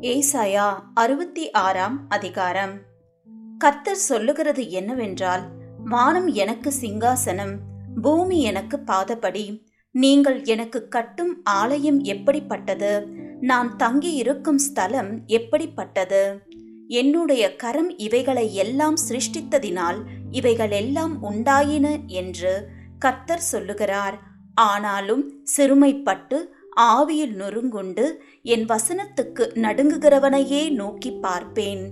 ஏசாயா அறுபத்தி ஆறாம் அதிகாரம். கர்த்தர் சொல்லுகிறது என்னவென்றால் வானம் எனக்கு சிங்காசனம் பூமி எனக்கு பாதபடி நீங்கள் எனக்கு கட்டும் ஆலயம் எப்படிப்பட்டது? நான் தங்கி இருக்கும் ஸ்தலம் எப்படிப்பட்டது? என்னுடைய கரம் இவைகளை எல்லாம் சிருஷ்டித்ததினால் இவைகள் எல்லாம் உண்டாயின என்று கர்த்தர் சொல்லுகிறார். ஆனாலும் சிறுமைப்பட்டு ஆவியில் நொறுங்குண்டு என் வசனத்துக்கு நடுங்குகிறவனையே நோக்கி பார்ப்பேன்.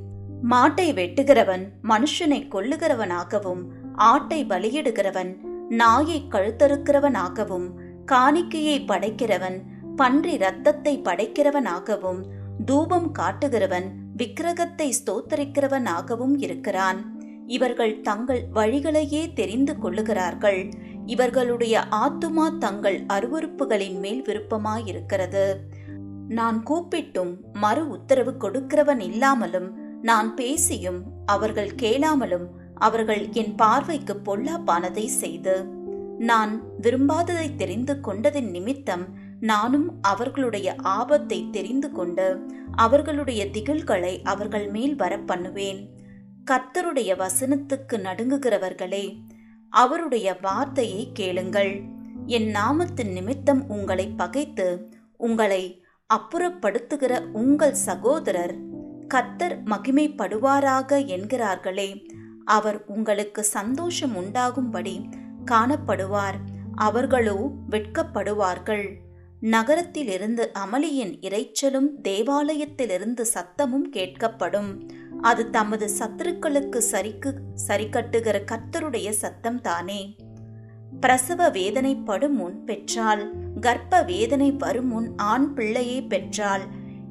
மாட்டை வெட்டுகிறவன் மனுஷனை கொல்லுகிறவனாகவும் ஆட்டை பலியிடுகிறவன் நாயை கழுத்தறுக்கிறவனாகவும் காணிக்கையை படைக்கிறவன் பன்றி இரத்தத்தை படைக்கிறவனாகவும் தூபம் காட்டுகிறவன் விக்கிரகத்தை ஸ்தோத்தரிக்கிறவனாகவும் இருக்கிறான். இவர்கள் தங்கள் வழிகளையே தெரிந்து கொள்ளுகிறார்கள். இவர்களுடைய ஆத்துமா தங்கள் அருவறுப்புகளின் மேல் விருப்பமாயிருக்கிறது. நான் கூப்பிட்டும் மறு உத்தரவு கொடுக்கிறவன் இல்லாமலும் நான் பேசியும் அவர்கள் கேளாமலும் அவர்கள் என் பார்வைக்கு பொல்லாப்பானதை செய்து நான் விரும்பாததை தெரிந்து கொண்டதின் நிமித்தம் நானும் அவர்களுடைய ஆபத்தை தெரிந்து கொண்டு அவர்களுடைய திகில்களை அவர்கள் மேல் வர பண்ணுவேன் கர்த்தருடைய வசனத்துக்கு நடுங்குகிறவர்களே அவருடைய வார்த்தையை கேளுங்கள். என் நாமத்தின் நிமித்தம் உங்களை பகைத்து உங்களை அப்புறப்படுத்துகிற உங்கள் சகோதரர் கத்தர் மகிமைப்படுவாராக என்கிறார்களே. அவர் உங்களுக்கு சந்தோஷம் உண்டாகும்படி காணப்படுவார். அவர்களோ வெட்கப்படுவார்கள். நகரத்திலிருந்து அமளியின் இறைச்சலும் தேவாலயத்திலிருந்து சத்தமும் கேட்கப்படும். அது தமது சத்துருக்களுக்கு சரிக்கு சரிக்கட்டுகிற கர்த்தருடைய சத்தம் தானே. பிரசவ வேதனைப்படும் முன் பெற்றால் கர்ப்ப வேதனை வரும் முன் ஆண் பிள்ளையை பெற்றால்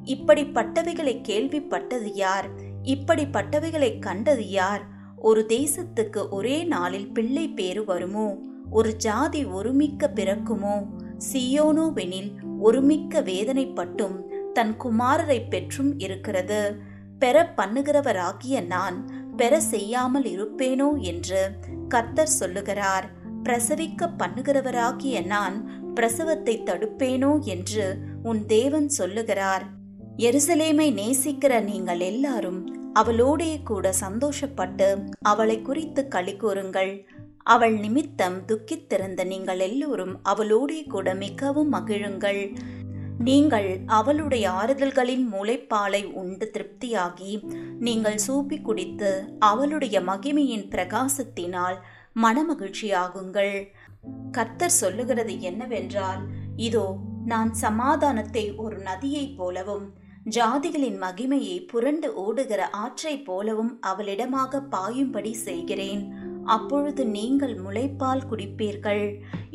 இப்படிப்பட்டவைகளை கேள்விப்பட்டது யார்? இப்படிப்பட்டவைகளை கண்டது யார்? ஒரு தேசத்துக்கு ஒரே நாளில் பிள்ளை பேரு வருமோ? ஒரு ஜாதி ஒருமிக்க பிறக்குமோ? சியோனோவெனில் ஒருமிக்க வேதனைப்பட்டும் தன் குமாரரை பெற்றும் இருக்கிறது. பெற பண்ணுகிறவராகிய நான் பெற செய்யாமல் இருப்பேனோ என்று கர்த்தர் சொல்லுகிறார். பிரசவிக்க பண்ணுகிறவராகிய நான் பிரசவத்தை தடுப்பேனோ என்று உன் தேவன் சொல்லுகிறார். எருசலேமை நேசிக்கிற நீங்கள் எல்லாரும் அவளோடே கூட சந்தோஷப்பட்டு அவளை குறித்து களி கூறுங்கள். அவள் நிமித்தம் துக்கித்திருந்த நீங்கள் எல்லோரும் அவளோடே கூட மிகவும் மகிழுங்கள். நீங்கள் அவளுடைய ஆறுதல்களின் முளைப்பாலை உண்டு திருப்தியாகி நீங்கள் சூப்பி குடித்து அவளுடைய மகிமையின் பிரகாசத்தினால் மனமகிழ்ச்சியாகுங்கள். கர்த்தர் சொல்லுகிறது என்னவென்றால் இதோ நான் சமாதானத்தை ஒரு நதியைப் போலவும் ஜாதிகளின் மகிமையை புரண்டு ஓடுகிற ஆற்றைப் போலவும் அவளிடமாக பாயும்படி செய்கிறேன். அப்பொழுது நீங்கள் முளைப்பால் குடிப்பீர்கள்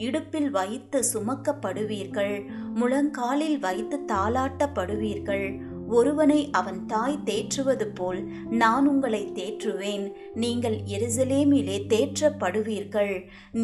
இடுப்பில் வைத்து சுமக்கப்படுவீர்கள் முழங்காலில் வைத்து தாளாட்டப்படுவீர்கள். ஒருவனை அவன் தாய் தேற்றுவது போல் நான் உங்களை தேற்றுவேன். நீங்கள் எருசலேமிலே தேற்றப்படுவீர்கள்.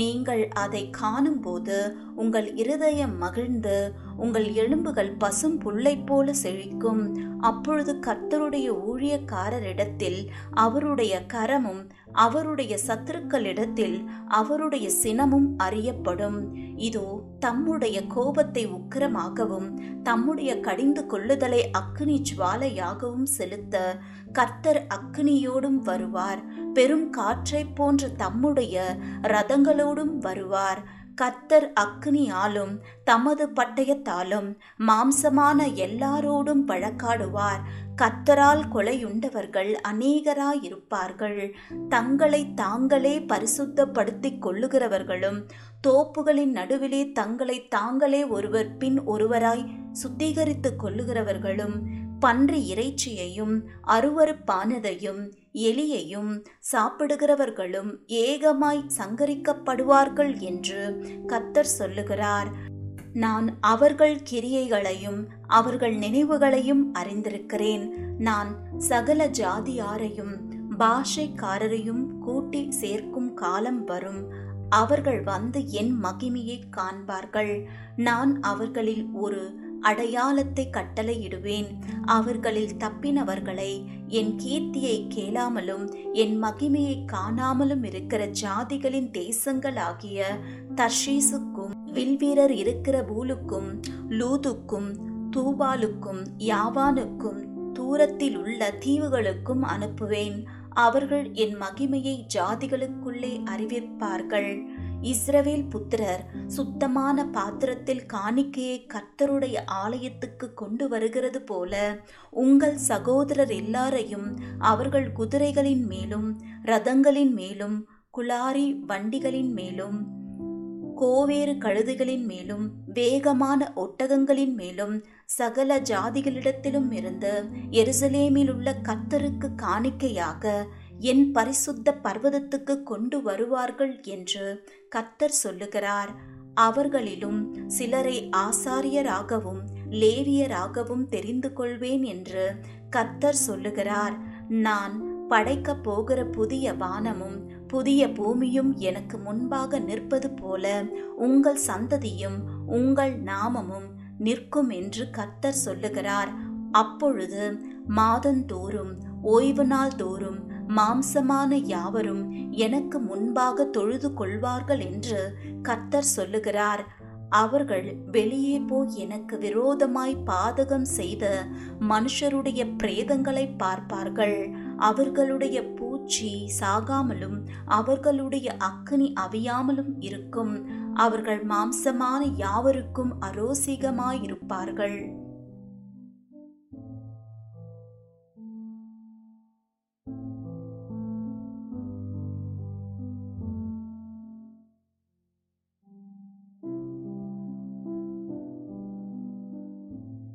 நீங்கள் அதை காணும்போது உங்கள் இருதயம் மகிழ்ந்து உங்கள் எலும்புகள் பசும் புல்லை போல செழிக்கும். அப்பொழுது கர்த்தருடைய ஊழியக்காரரிடத்தில் அவருடைய கரமும் அவருடைய சத்துருக்களிடத்தில் அவருடைய சினமும் அறியப்படும். இதோ தம்முடைய கோபத்தை உக்கிரமாகவும் தம்முடைய கடிந்து கொள்ளுதலை அக்னி ஜுவாலையாகவும் செலுத்த கர்த்தர் அக்னியோடும் வருவார். பெரும் காற்றைப் போன்ற தம்முடைய ரதங்களோடும் வருவார். கர்த்தர் அக்னியாலும் தமது பட்டயத்தாலும் மாம்சமான எல்லாரோடும் வழக்காடுவார் கத்தரால் கொலையுண்டவர்கள் அநேகராயிருப்பார்கள். தங்களை தாங்களே பரிசுத்தப்படுத்திக் கொள்ளுகிறவர்களும் தோப்புகளின் நடுவிலே தங்களை தாங்களே ஒருவர் பின் ஒருவராய் சுத்திகரித்துக் கொள்ளுகிறவர்களும் பன்றி இறைச்சியையும் அருவறுப்பானதையும் எலியையும் சாப்பிடுகிறவர்களும் ஏகமாய் சங்கரிக்கப்படுவார்கள் என்று கத்தர் சொல்லுகிறார். நான் அவர்கள் கிரியைகளையும் அவர்கள் நினைவுகளையும் அறிந்திருக்கிறேன். நான் சகல ஜாதியாரையும் பாஷைக்காரரையும் கூட்டி சேர்க்கும் காலம் வரும். அவர்கள் வந்து என் மகிமையை காண்பார்கள். நான் அவர்களில் ஒரு அடையாளத்தை கட்டளையிடுவேன். அவர்களில் தப்பினவர்களை என் கீர்த்தியை கேளாமலும் என் மகிமையை காணாமலும் இருக்கிற ஜாதிகளின் தேசங்களாகிய தர்ஷீசுக்கும் வில்வீரர் இருக்கிற பூலுக்கும் லூதுக்கும் தூபாலுக்கும் யாவானுக்கும் தூரத்தில் உள்ள தீவுகளுக்கும் அனுப்புவேன். அவர்கள் என் மகிமையை ஜாதிகளுக்குள்ளே அறிவிப்பார்கள். இஸ்ரவேல் புத்திரர் சுத்தமான பாத்திரத்தில் காணிக்கையை கர்த்தருடைய ஆலயத்துக்கு கொண்டு வருகிறது போல உங்கள் சகோதரர் எல்லாரையும் அவர்கள் குதிரைகளின் மேலும் ரதங்களின் மேலும் குளாரி வண்டிகளின் மேலும் கோவேறு கழுதுகளின் மேலும் வேகமான ஒட்டகங்களின் மேலும் சகல ஜாதிகளிடத்திலும் இருந்து எருசலேமில் உள்ள கத்தருக்கு காணிக்கையாக என் பரிசுத்த பர்வதத்துக்கு கொண்டு வருவார்கள் என்று கத்தர் சொல்லுகிறார். அவர்களிலும் சிலரை ஆசாரியராகவும் லேவியராகவும் தெரிந்து கொள்வேன் என்று கத்தர் சொல்லுகிறார். நான் படைக்கப் போகிற புதிய வானமும் புதிய பூமியும் எனக்கு முன்பாக நிற்பது போல உங்கள் சந்ததியும் உங்கள் நாமமும் நிற்கும் என்று கர்த்தர் சொல்லுகிறார். அப்பொழுது மாதந்தோறும் ஓய்வு நாள் தோறும் மாம்சமான யாவரும் எனக்கு முன்பாக தொழுது கொள்வார்கள் என்று கர்த்தர் சொல்லுகிறார். அவர்கள் வெளியே போய் எனக்கு விரோதமாய் பாதகம் செய்த மனுஷருடைய பிரேதங்களை பார்ப்பார்கள். அவர்களுடைய பூச்சி சாகாமலும் அவர்களுடைய அக்கினி அவியாமலும் இருக்கும். அவர்கள் மாம்சமான யாவருக்கும் அரோசிகமாயிருப்பார்கள்.